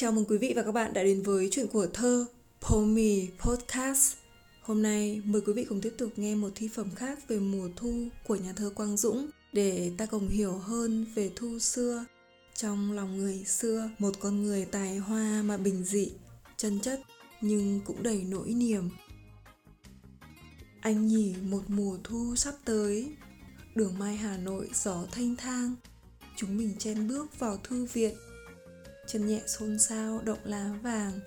Chào mừng quý vị và các bạn đã đến với chuyện của thơ Pomi Podcast. Hôm nay mời quý vị cùng tiếp tục nghe một thi phẩm khác về mùa thu của nhà thơ Quang Dũng để ta cùng hiểu hơn về thu xưa. Trong lòng người xưa, một con người tài hoa mà bình dị, chân chất nhưng cũng đầy nỗi niềm. Anh nhỉ một mùa thu sắp tới, đường mai Hà Nội gió thanh thang, chúng mình chen bước vào thư viện chân nhẹ xôn xao động lá vàng.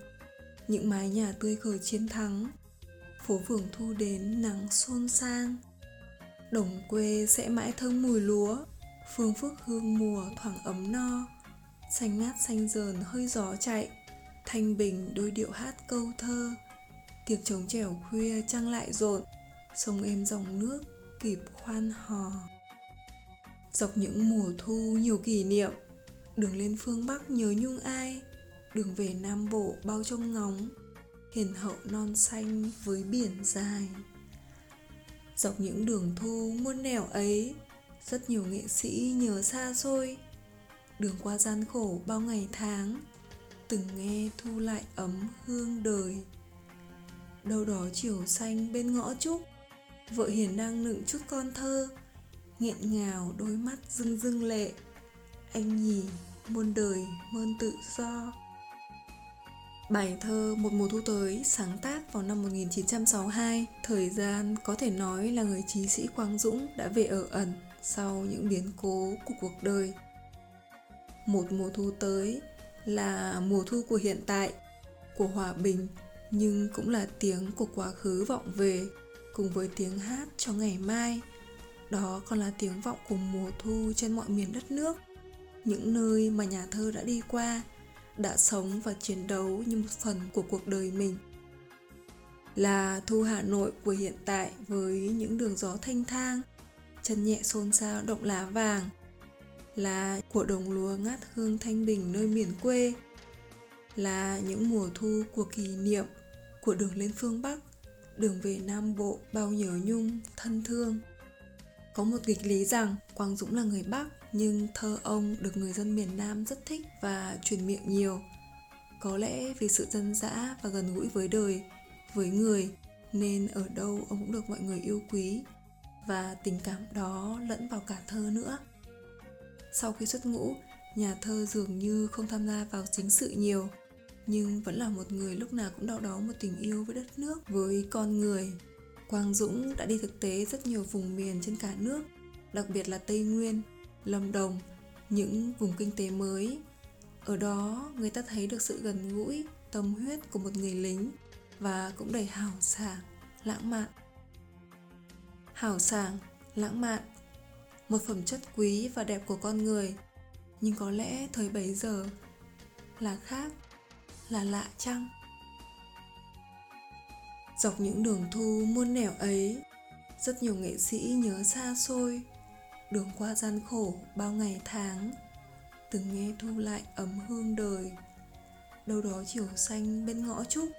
Những mái nhà tươi khởi chiến thắng, phố phường thu đến nắng xôn sang đồng quê sẽ mãi thơm mùi lúa, phương phước hương mùa thoảng ấm no. Xanh ngát xanh dờn hơi gió chạy, thanh bình đôi điệu hát câu thơ. Tiệc trống trẻo khuya trăng lại rộn, sông êm dòng nước kịp khoan hò. Dọc những mùa thu nhiều kỷ niệm Đường lên phương Bắc nhớ nhung ai? Đường về Nam Bộ bao trông ngóng. Hiền hậu non xanh với biển dài. Dọc những đường thu muôn nẻo ấy, Rất nhiều nghệ sĩ nhớ xa xôi. Đường qua gian khổ bao ngày tháng, Từng nghe thu lại ấm hương đời. Đâu đó chiều xanh bên ngõ trúc, Vợ hiền đang nựng chút con thơ, nghẹn ngào đôi mắt rưng rưng lệ anh nhì muôn đời mơn tự do Bài thơ Một mùa thu tới sáng tác vào năm 1962, thời gian có thể nói là người trí sĩ Quang Dũng đã về ở ẩn sau những biến cố của cuộc đời. Một mùa thu tới là mùa thu của hiện tại, của hòa bình, nhưng cũng là tiếng của quá khứ vọng về, cùng với tiếng hát cho ngày mai. Đó còn là tiếng vọng của mùa thu trên mọi miền đất nước những nơi mà nhà thơ đã đi qua, đã sống và chiến đấu như một phần của cuộc đời mình. Là thu hà nội của hiện tại với những đường gió thanh thang, chân nhẹ xôn xao động lá vàng, là của đồng lúa ngát hương thanh bình nơi miền quê, là những mùa thu của kỷ niệm của đường lên phương bắc, đường về nam bộ bao nhớ nhung, thân thương có một nghịch lý rằng Quang Dũng là người Bắc nhưng thơ ông được người dân miền Nam rất thích và truyền miệng nhiều. Có lẽ vì sự dân dã và gần gũi với đời, với người nên ở đâu ông cũng được mọi người yêu quý và tình cảm đó lẫn vào cả thơ nữa. Sau khi xuất ngũ, nhà thơ dường như không tham gia vào chính sự nhiều nhưng vẫn là một người lúc nào cũng đau đớn một tình yêu với đất nước, với con người Quang Dũng đã đi thực tế rất nhiều vùng miền trên cả nước, đặc biệt là Tây Nguyên, Lâm Đồng, những vùng kinh tế mới. Ở đó, người ta thấy được sự gần gũi, tâm huyết của một người lính và cũng đầy hào sảng, lãng mạn. Hào sảng, lãng mạn, một phẩm chất quý và đẹp của con người, nhưng có lẽ thời bấy giờ là khác, là lạ chăng? Dọc những đường thu muôn nẻo ấy. Rất nhiều nghệ sĩ nhớ xa xôi, Đường qua gian khổ bao ngày tháng, Từng nghe thu lại ấm hương đời. Đâu đó chiều xanh bên ngõ trúc,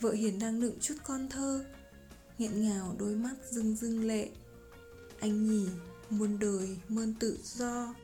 Vợ hiền đang nựng chút con thơ, nghẹn ngào đôi mắt rưng rưng lệ. Anh nhỉ, muôn đời mơn tự do.